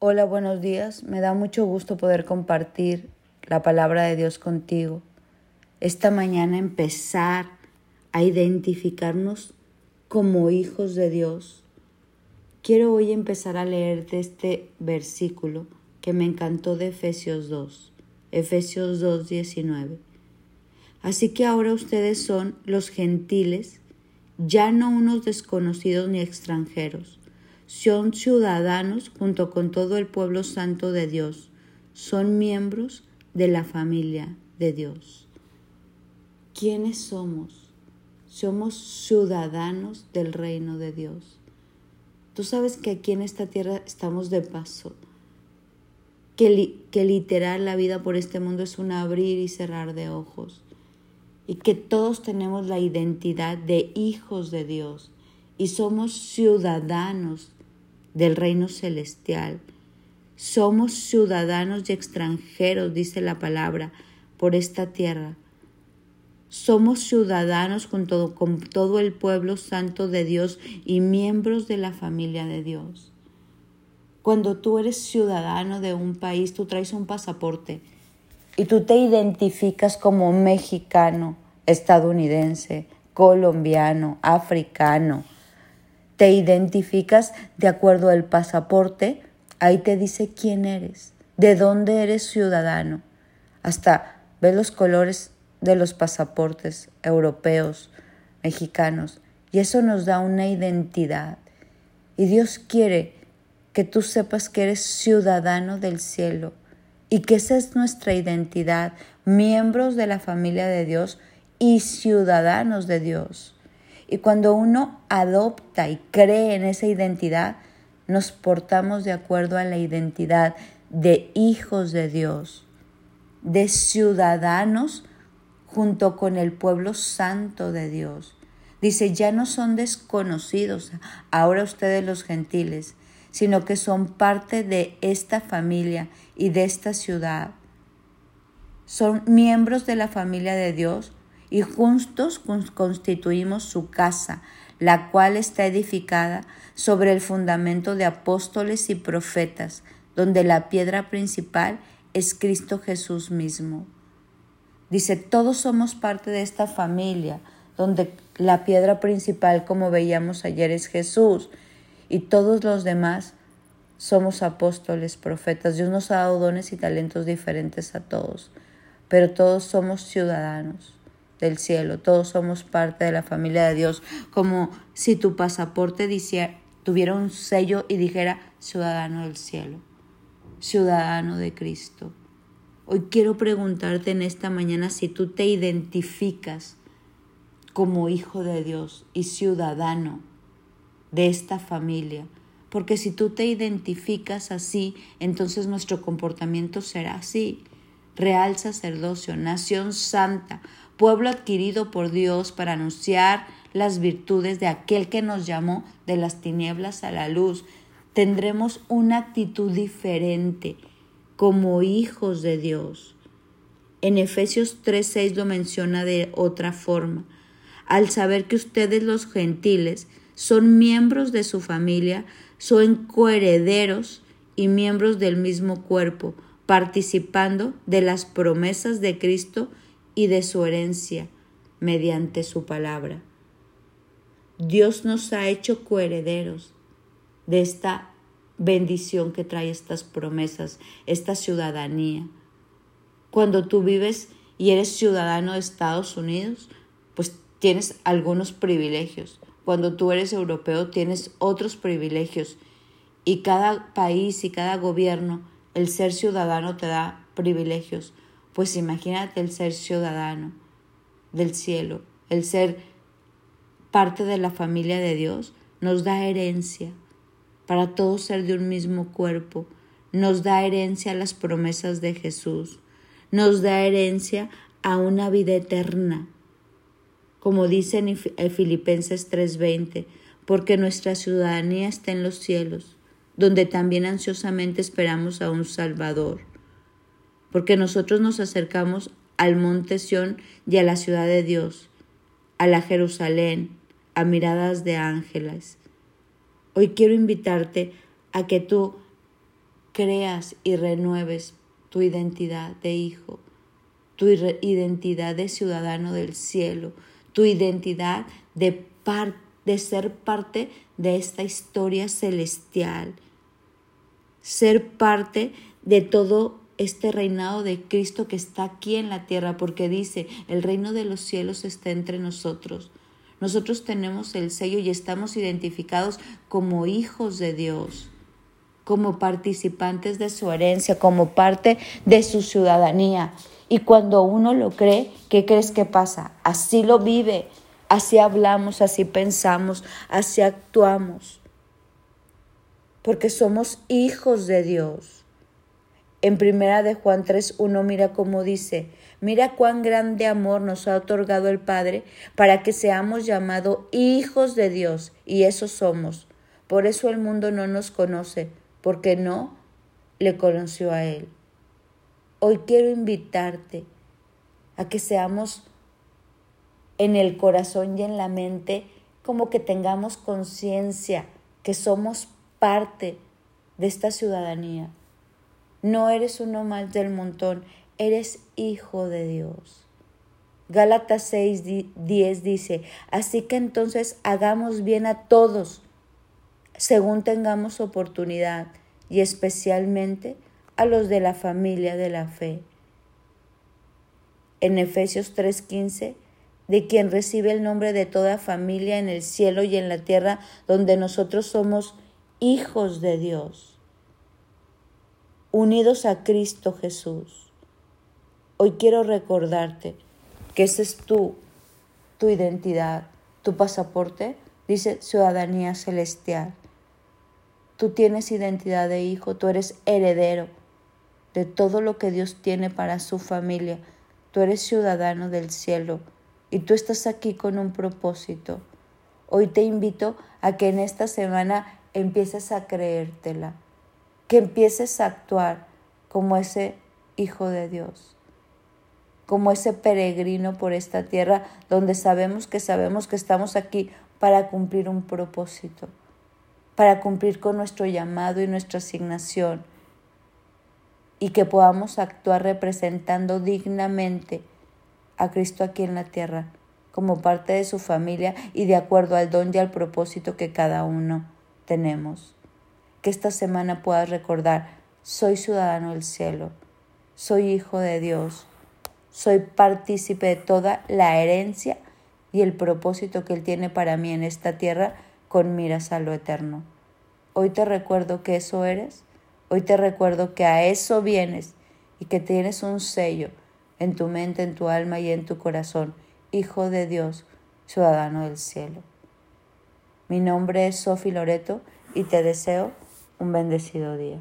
Hola, buenos días. Me da mucho gusto poder compartir la palabra de Dios contigo. Esta mañana empezar a identificarnos como hijos de Dios. Quiero hoy empezar a leerte este versículo que me encantó de Efesios 2, Efesios 2, 19. Así que ahora ustedes son los gentiles, ya no unos desconocidos ni extranjeros son ciudadanos junto con todo el pueblo santo de Dios, son miembros de la familia de Dios. ¿Quiénes somos? Somos ciudadanos del reino de Dios. Tú sabes que aquí en esta tierra estamos de paso, que, que literal la vida por este mundo es un abrir y cerrar de ojos y que todos tenemos la identidad de hijos de Dios y somos ciudadanos del reino celestial. Somos ciudadanos y extranjeros, dice la palabra, por esta tierra. Somos ciudadanos con todo, con todo el pueblo santo de Dios y miembros de la familia de Dios. Cuando tú eres ciudadano de un país, tú traes un pasaporte y tú te identificas como mexicano, estadounidense, colombiano, africano, te identificas de acuerdo al pasaporte, ahí te dice quién eres, de dónde eres ciudadano. Hasta ves los colores de los pasaportes europeos, mexicanos, y eso nos da una identidad. Y Dios quiere que tú sepas que eres ciudadano del cielo y que esa es nuestra identidad, miembros de la familia de Dios y ciudadanos de Dios. Y cuando uno adopta y cree en esa identidad, nos portamos de acuerdo a la identidad de hijos de Dios, de ciudadanos junto con el pueblo santo de Dios. Dice, ya no son desconocidos ahora ustedes los gentiles, sino que son parte de esta familia y de esta ciudad. Son miembros de la familia de Dios y juntos constituimos su casa, la cual está edificada sobre el fundamento de apóstoles y profetas, donde la piedra principal es Cristo Jesús mismo. Dice, todos somos parte de esta familia, donde la piedra principal, como veíamos ayer, es Jesús, y todos los demás somos apóstoles, profetas. Dios nos ha dado dones y talentos diferentes a todos, pero todos somos ciudadanos del cielo, todos somos parte de la familia de Dios, como si tu pasaporte tuviera un sello y dijera ciudadano del cielo, ciudadano de Cristo. Hoy quiero preguntarte en esta mañana si tú te identificas como hijo de Dios y ciudadano de esta familia. Porque si tú te identificas así, entonces nuestro comportamiento será así. Real sacerdocio, nación santa, pueblo adquirido por Dios para anunciar las virtudes de aquel que nos llamó de las tinieblas a la luz. Tendremos una actitud diferente como hijos de Dios. En Efesios 3:6 lo menciona de otra forma. Al saber que ustedes los gentiles son miembros de su familia, son coherederos y miembros del mismo cuerpo, participando de las promesas de Cristo y de su herencia mediante su palabra. Dios nos ha hecho coherederos de esta bendición que trae estas promesas, esta ciudadanía. Cuando tú vives y eres ciudadano de Estados Unidos, pues tienes algunos privilegios. Cuando tú eres europeo tienes otros privilegios. Y cada país y cada gobierno, el ser ciudadano te da privilegios. Pues imagínate el ser ciudadano del cielo, el ser parte de la familia de Dios, nos da herencia para todos ser de un mismo cuerpo, nos da herencia a las promesas de Jesús, nos da herencia a una vida eterna, como dice en Filipenses 3:20, porque nuestra ciudadanía está en los cielos, donde también ansiosamente esperamos a un Salvador porque nosotros nos acercamos al monte Sión y a la ciudad de Dios, a la Jerusalén, a miradas de ángeles. Hoy quiero invitarte a que tú creas y renueves tu identidad de hijo, tu identidad de ciudadano del cielo, tu identidad de, de ser parte de esta historia celestial, ser parte de todo este reinado de Cristo que está aquí en la tierra, porque dice, el reino de los cielos está entre nosotros. Nosotros tenemos el sello y estamos identificados como hijos de Dios, como participantes de su herencia, como parte de su ciudadanía. Y cuando uno lo cree, ¿qué crees que pasa? Así lo vive, así hablamos, así pensamos, así actuamos. Porque somos hijos de Dios. En primera de Juan 3.1 mira cómo dice, mira cuán grande amor nos ha otorgado el Padre para que seamos llamados hijos de Dios, y eso somos. Por eso el mundo no nos conoce, porque no le conoció a Él. Hoy quiero invitarte a que seamos en el corazón y en la mente como que tengamos conciencia que somos parte de esta ciudadanía no eres uno más del montón, eres hijo de Dios. Gálatas 6, 10 dice, así que entonces hagamos bien a todos, según tengamos oportunidad, y especialmente a los de la familia de la fe. En Efesios 3:15, de quien recibe el nombre de toda familia en el cielo y en la tierra, donde nosotros somos hijos de Dios unidos a Cristo Jesús. Hoy quiero recordarte que esa es tu, tu identidad, tu pasaporte, dice ciudadanía celestial. Tú tienes identidad de hijo, tú eres heredero de todo lo que Dios tiene para su familia. Tú eres ciudadano del cielo y tú estás aquí con un propósito. Hoy te invito a que en esta semana empieces a creértela que empieces a actuar como ese hijo de Dios, como ese peregrino por esta tierra donde sabemos que sabemos que estamos aquí para cumplir un propósito, para cumplir con nuestro llamado y nuestra asignación y que podamos actuar representando dignamente a Cristo aquí en la tierra como parte de su familia y de acuerdo al don y al propósito que cada uno tenemos que esta semana puedas recordar, soy ciudadano del cielo, soy hijo de Dios, soy partícipe de toda la herencia y el propósito que Él tiene para mí en esta tierra con miras a lo eterno. Hoy te recuerdo que eso eres, hoy te recuerdo que a eso vienes y que tienes un sello en tu mente, en tu alma y en tu corazón, hijo de Dios, ciudadano del cielo. Mi nombre es Sofi Loreto y te deseo un bendecido día.